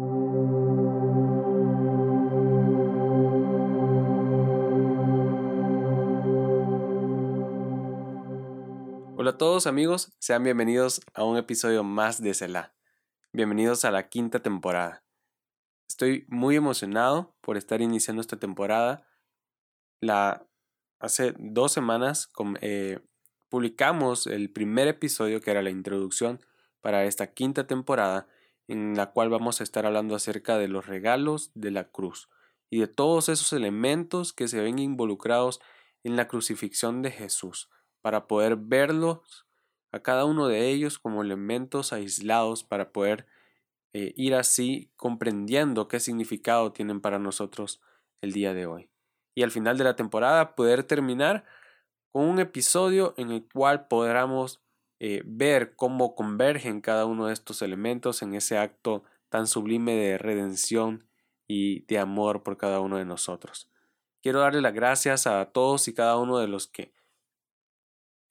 Hola a todos amigos, sean bienvenidos a un episodio más de Selah. Bienvenidos a la quinta temporada. Estoy muy emocionado por estar iniciando esta temporada. La, hace dos semanas eh, publicamos el primer episodio que era la introducción para esta quinta temporada en la cual vamos a estar hablando acerca de los regalos de la cruz y de todos esos elementos que se ven involucrados en la crucifixión de Jesús para poder verlos a cada uno de ellos como elementos aislados para poder eh, ir así comprendiendo qué significado tienen para nosotros el día de hoy. Y al final de la temporada poder terminar con un episodio en el cual podamos eh, ver cómo convergen cada uno de estos elementos en ese acto tan sublime de redención y de amor por cada uno de nosotros. Quiero darle las gracias a todos y cada uno de los que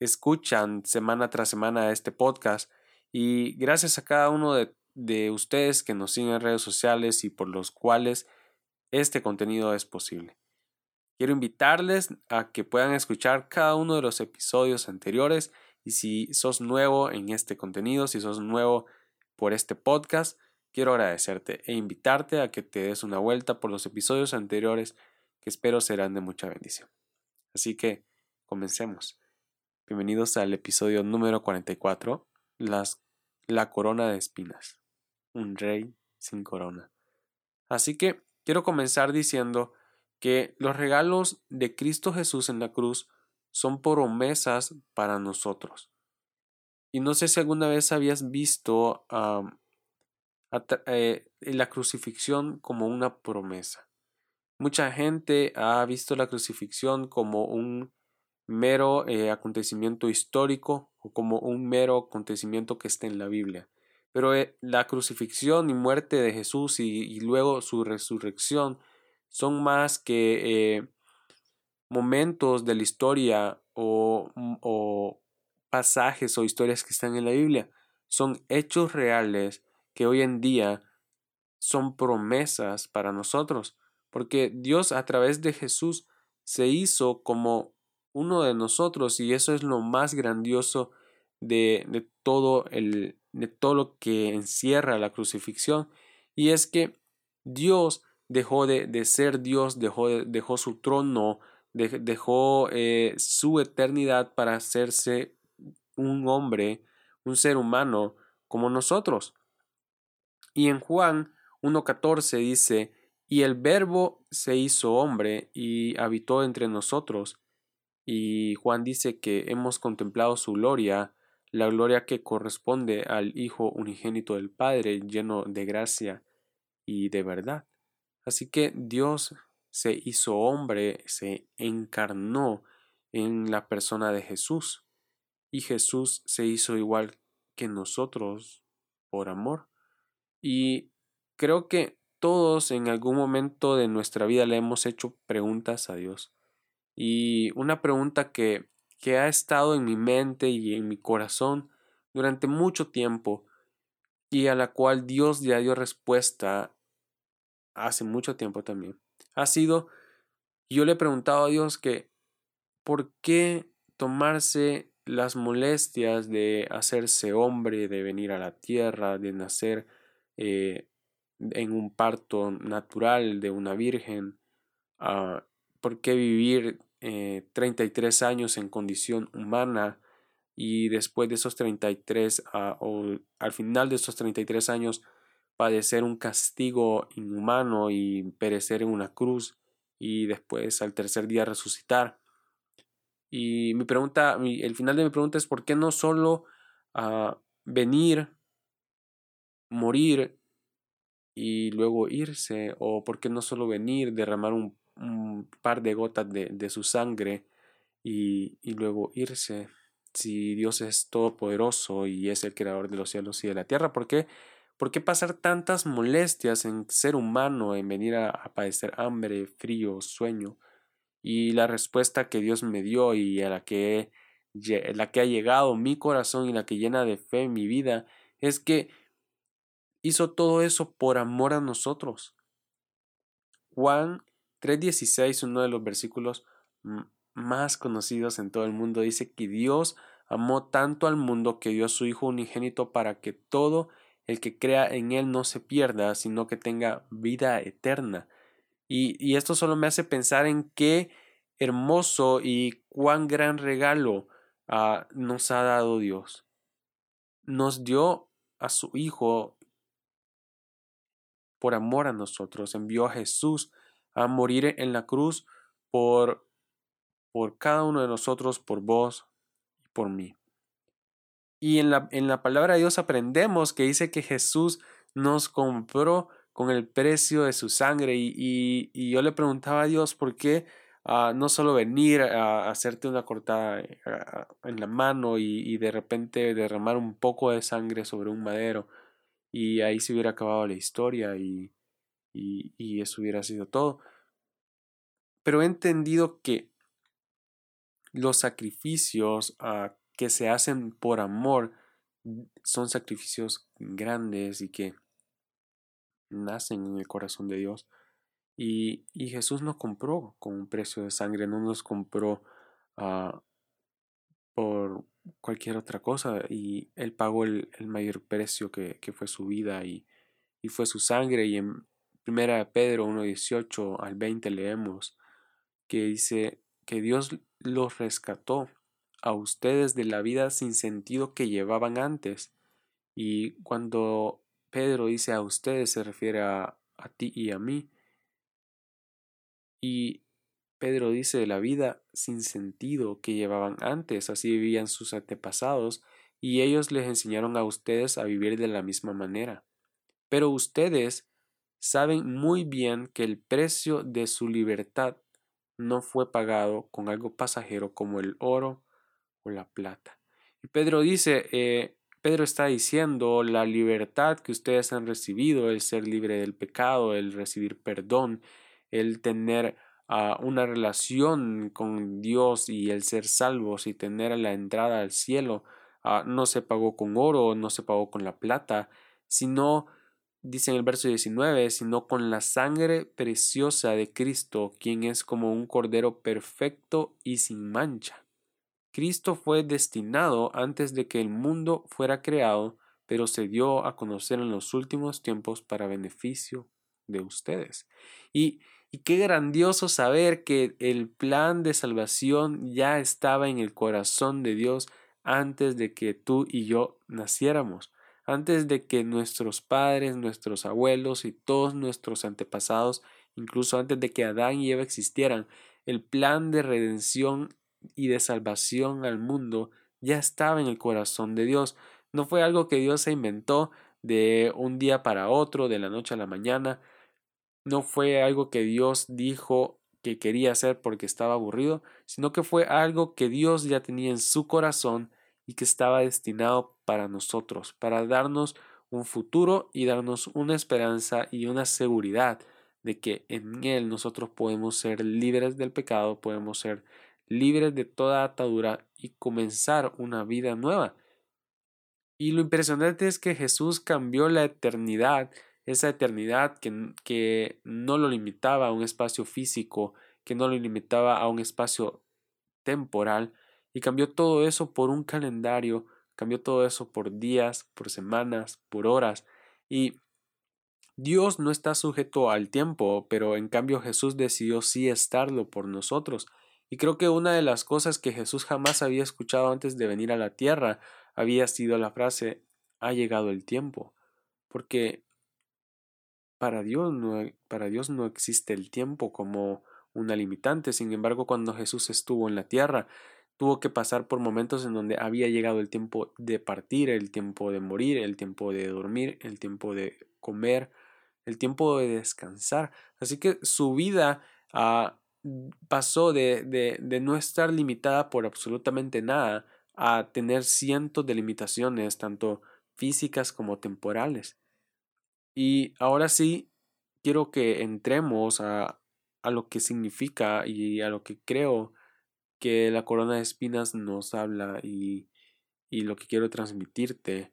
escuchan semana tras semana este podcast y gracias a cada uno de, de ustedes que nos siguen en redes sociales y por los cuales este contenido es posible. Quiero invitarles a que puedan escuchar cada uno de los episodios anteriores y si sos nuevo en este contenido, si sos nuevo por este podcast, quiero agradecerte e invitarte a que te des una vuelta por los episodios anteriores que espero serán de mucha bendición. Así que comencemos. Bienvenidos al episodio número 44, las, la corona de espinas. Un rey sin corona. Así que quiero comenzar diciendo que los regalos de Cristo Jesús en la cruz son promesas para nosotros. Y no sé si alguna vez habías visto eh, la crucifixión como una promesa. Mucha gente ha visto la crucifixión como un mero eh, acontecimiento histórico o como un mero acontecimiento que está en la Biblia. Pero eh, la crucifixión y muerte de Jesús y, luego su resurrección son más que momentos de la historia o, mm, o pasajes o historias que están en la Biblia. Son hechos reales que hoy en día son promesas para nosotros, porque Dios a través de Jesús se hizo como uno de nosotros y eso es lo más grandioso de, de, todo el de todo lo que encierra la crucifixión y es que Dios dejó de, de ser Dios dejó, dejó su trono dejó eh, su eternidad para hacerse un hombre un ser humano como nosotros y en Juan 1.14 dice y el verbo se hizo hombre y habitó entre nosotros y Juan dice que hemos contemplado su gloria, la gloria que corresponde al Hijo unigénito del Padre, lleno de gracia y de verdad. Así que Dios se hizo hombre, se encarnó en la persona de Jesús, y Jesús se hizo igual que nosotros por amor. Y creo que todos en algún momento de nuestra vida le hemos hecho preguntas a Dios. Y una pregunta que, que ha estado en mi mente y en mi corazón durante mucho tiempo y a la cual Dios ya dio respuesta hace mucho tiempo también, ha sido, yo le he preguntado a Dios que, ¿por qué tomarse las molestias de hacerse hombre, de venir a la tierra, de nacer eh, en un parto natural de una virgen? Uh, ¿Por qué vivir eh, 33 años en condición humana y después de esos 33 ah, o al final de esos 33 años padecer un castigo inhumano y perecer en una cruz y después al tercer día resucitar. Y mi pregunta, el final de mi pregunta es ¿por qué no solo uh, venir, morir y luego irse? ¿O por qué no solo venir, derramar un par de gotas de, de su sangre y, y, luego irse. Si Dios es todopoderoso y es el creador de los cielos y de la tierra, ¿por qué, ¿por qué pasar tantas molestias en ser humano, en venir a, padecer hambre, frío, sueño? Y la respuesta que Dios me dio y a la que, la que ha llegado mi corazón y la que llena de fe mi vida es que hizo todo eso por amor a nosotros. Juan 3:16, uno de los versículos más conocidos en todo el mundo, dice que Dios amó tanto al mundo que dio a su Hijo unigénito para que todo el que crea en Él no se pierda, sino que tenga vida eterna. Y, esto solo me hace pensar en qué hermoso y cuán gran regalo ah, nos ha dado Dios. Nos dio a su Hijo por amor a nosotros, envió a Jesús a morir en la cruz por, por cada uno de nosotros, por vos y por mí. Y en la, en la palabra de Dios aprendemos que dice que Jesús nos compró con el precio de su sangre. Y, yo le preguntaba a Dios por qué ah, no solo venir a, hacerte una cortada eh, en la mano y, de repente derramar un poco de sangre sobre un madero y ahí se hubiera acabado la historia y, y eso hubiera sido todo. Pero he entendido que los sacrificios uh, que se hacen por amor son sacrificios grandes y que nacen en el corazón de Dios. Y, y Jesús nos compró con un precio de sangre, no nos compró uh, por cualquier otra cosa. Y Él pagó el, el mayor precio que, que, fue su vida y, y, fue su sangre. Y en 1 Pedro 1.18 al 20 leemos que dice que Dios los rescató a ustedes de la vida sin sentido que llevaban antes. Y cuando Pedro dice a ustedes se refiere a, a ti y a mí. Y Pedro dice de la vida sin sentido que llevaban antes, así vivían sus antepasados, y ellos les enseñaron a ustedes a vivir de la misma manera. Pero ustedes saben muy bien que el precio de su libertad no fue pagado con algo pasajero como el oro la plata. Y Pedro dice, eh, Pedro está diciendo la libertad que ustedes han recibido, el ser libre del pecado, el recibir perdón, el tener ah, una relación con Dios y el ser salvos y tener la entrada al cielo, ah, no se pagó con oro, no se pagó con la plata, sino dice en el verso 19, sino con la sangre preciosa de Cristo, quien es como un cordero perfecto y sin mancha. Cristo fue destinado antes de que el mundo fuera creado, pero se dio a conocer en los últimos tiempos para beneficio de ustedes. Y, qué grandioso saber que el plan de salvación ya estaba en el corazón de Dios antes de que tú y yo naciéramos antes de que nuestros padres, nuestros abuelos y todos nuestros antepasados, incluso antes de que Adán y Eva existieran, el plan de redención y de salvación al mundo ya estaba en el corazón de Dios. No fue algo que Dios se inventó de un día para otro, de la noche a la mañana. No fue algo que Dios dijo que quería hacer porque estaba aburrido, sino que fue algo que Dios ya tenía en su corazón y que estaba destinado para nosotros, para darnos un futuro y darnos una esperanza y una seguridad de que en Él nosotros podemos ser libres del pecado, podemos ser libres de toda atadura y comenzar una vida nueva. Y lo impresionante es que Jesús cambió la eternidad, esa eternidad que, que no lo limitaba a un espacio físico, que no lo limitaba a un espacio temporal, y cambió todo eso por un calendario, cambió todo eso por días, por semanas, por horas. Y Dios no está sujeto al tiempo, pero en cambio Jesús decidió sí estarlo por nosotros. Y creo que una de las cosas que Jesús jamás había escuchado antes de venir a la tierra había sido la frase ha llegado el tiempo. Porque para Dios no, para Dios no existe el tiempo como una limitante. Sin embargo, cuando Jesús estuvo en la tierra, tuvo que pasar por momentos en donde había llegado el tiempo de partir, el tiempo de morir, el tiempo de dormir, el tiempo de comer, el tiempo de descansar. Así que su vida ah, pasó de, de, de no estar limitada por absolutamente nada a tener cientos de limitaciones, tanto físicas como temporales. Y ahora sí, quiero que entremos a, a lo que significa y a lo que creo que la corona de espinas nos habla y, y lo que quiero transmitirte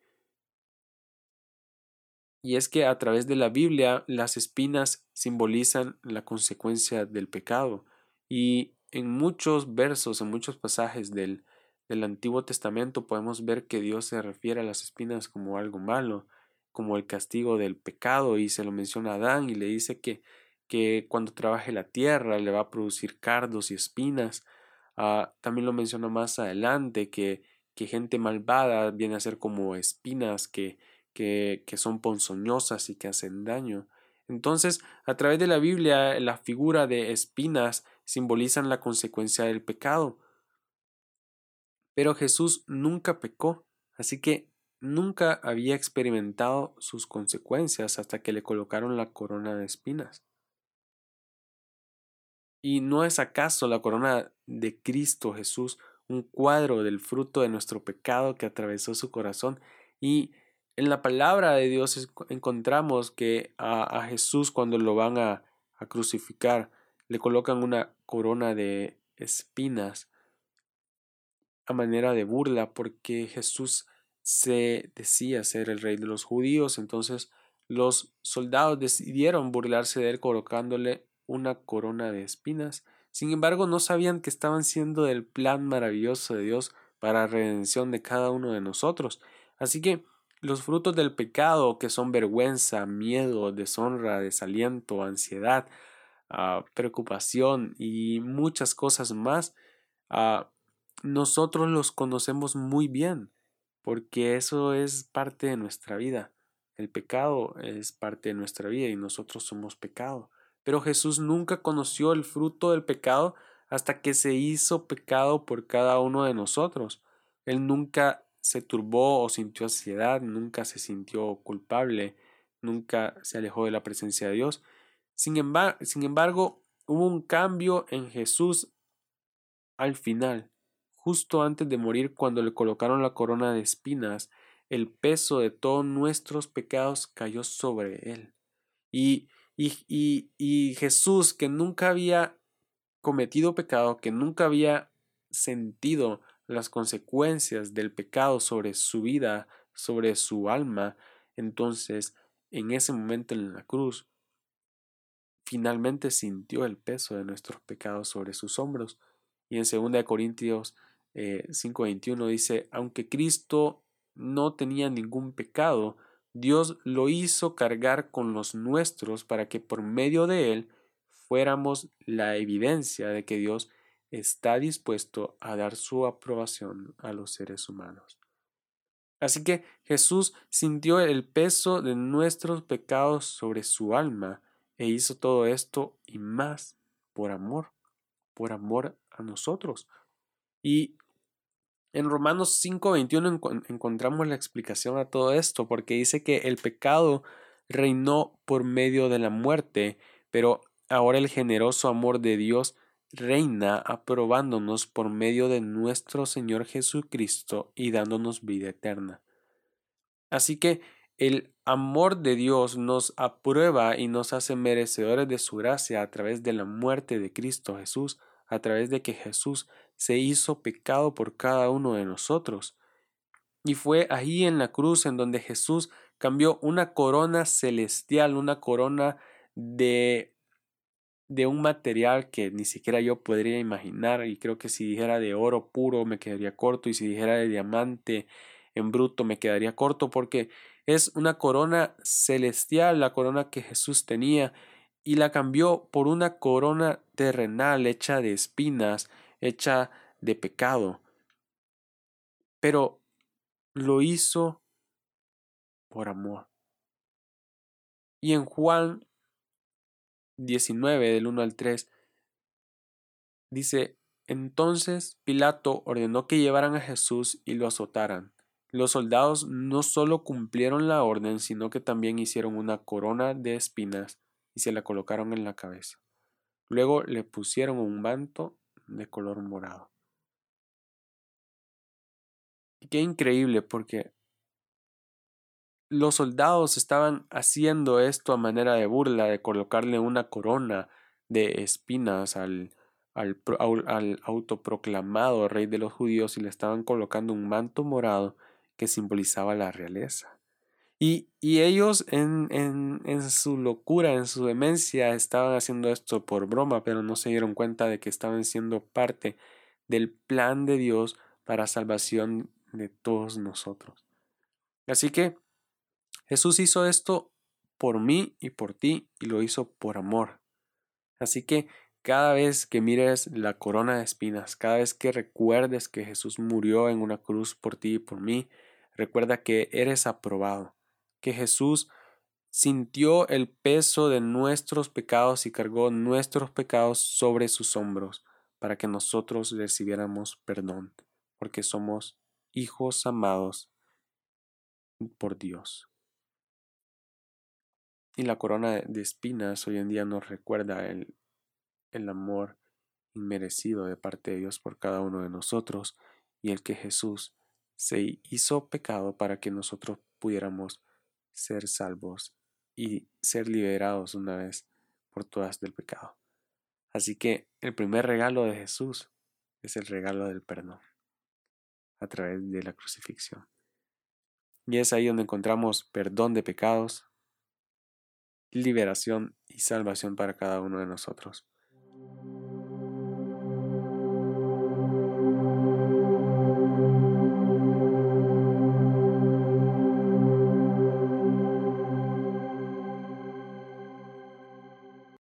Y es que a través de la Biblia las espinas simbolizan la consecuencia del pecado. Y en muchos versos, en muchos pasajes del, del Antiguo Testamento podemos ver que Dios se refiere a las espinas como algo malo, como el castigo del pecado, y se lo menciona a Adán y le dice que, que cuando trabaje la tierra le va a producir cardos y espinas. Ah, también lo menciona más adelante que, que gente malvada viene a ser como espinas que, que, son ponzoñosas y que hacen daño. Entonces, a través de la Biblia, la figura de espinas simbolizan la consecuencia del pecado. Pero Jesús nunca pecó, así que nunca había experimentado sus consecuencias hasta que le colocaron la corona de espinas. ¿Y no es acaso la corona de Cristo Jesús un cuadro del fruto de nuestro pecado que atravesó su corazón? Y en la palabra de Dios encontramos que a, Jesús cuando lo van a, a crucificar le colocan una corona de espinas a manera de burla porque Jesús se decía ser el rey de los judíos, entonces los soldados decidieron burlarse de él colocándole una corona de espinas. Sin embargo, no sabían que estaban siendo del plan maravilloso de Dios para la redención de cada uno de nosotros. Así que los frutos del pecado, que son vergüenza, miedo, deshonra, desaliento, ansiedad, ah, preocupación y muchas cosas más, ah, nosotros los conocemos muy bien, porque eso es parte de nuestra vida. El pecado es parte de nuestra vida y nosotros somos pecado. Pero Jesús nunca conoció el fruto del pecado hasta que se hizo pecado por cada uno de nosotros. Él nunca se turbó o sintió ansiedad, nunca se sintió culpable, nunca se alejó de la presencia de Dios. Sin sin embargo hubo un cambio en Jesús al final, justo antes de morir, cuando le colocaron la corona de espinas, el peso de todos nuestros pecados cayó sobre él. Y y, y, Jesús, que nunca había cometido pecado, que nunca había sentido las consecuencias del pecado sobre su vida, sobre su alma, entonces en ese momento en la cruz, finalmente sintió el peso de nuestros pecados sobre sus hombros. Y en 2 Corintios eh, 5:21 dice, aunque Cristo no tenía ningún pecado, Dios lo hizo cargar con los nuestros para que por medio de él fuéramos la evidencia de que Dios está dispuesto a dar su aprobación a los seres humanos. Así que Jesús sintió el peso de nuestros pecados sobre su alma e hizo todo esto y más por amor, por amor a nosotros. Y en Romanos 5:21 encontramos la explicación a todo esto, porque dice que el pecado reinó por medio de la muerte, pero ahora el generoso amor de Dios reina aprobándonos por medio de nuestro Señor Jesucristo y dándonos vida eterna. Así que el amor de Dios nos aprueba y nos hace merecedores de su gracia a través de la muerte de Cristo Jesús, a través de que Jesús se hizo pecado por cada uno de nosotros. Y fue ahí en la cruz en donde Jesús cambió una corona celestial, una corona de de un material que ni siquiera yo podría imaginar y creo que si dijera de oro puro me quedaría corto y si dijera de diamante en bruto me quedaría corto porque es una corona celestial, la corona que Jesús tenía y la cambió por una corona terrenal hecha de espinas, hecha de pecado. Pero lo hizo por amor. Y en Juan 19, del 1 al 3, dice, entonces Pilato ordenó que llevaran a Jesús y lo azotaran. Los soldados no solo cumplieron la orden, sino que también hicieron una corona de espinas y se la colocaron en la cabeza. Luego le pusieron un manto de color morado. Qué increíble porque los soldados estaban haciendo esto a manera de burla, de colocarle una corona de espinas al, al, al, autoproclamado rey de los judíos y le estaban colocando un manto morado que simbolizaba la realeza. Y, ellos en, en, en, su locura, en su demencia, estaban haciendo esto por broma, pero no se dieron cuenta de que estaban siendo parte del plan de Dios para salvación de todos nosotros. Así que Jesús hizo esto por mí y por ti y lo hizo por amor. Así que cada vez que mires la corona de espinas, cada vez que recuerdes que Jesús murió en una cruz por ti y por mí, recuerda que eres aprobado, que Jesús sintió el peso de nuestros pecados y cargó nuestros pecados sobre sus hombros para que nosotros recibiéramos perdón, porque somos hijos amados por Dios. Y la corona de espinas hoy en día nos recuerda el, el amor inmerecido de parte de Dios por cada uno de nosotros y el que Jesús se hizo pecado para que nosotros pudiéramos ser salvos y ser liberados una vez por todas del pecado. Así que el primer regalo de Jesús es el regalo del perdón a través de la crucifixión. Y es ahí donde encontramos perdón de pecados, liberación y salvación para cada uno de nosotros.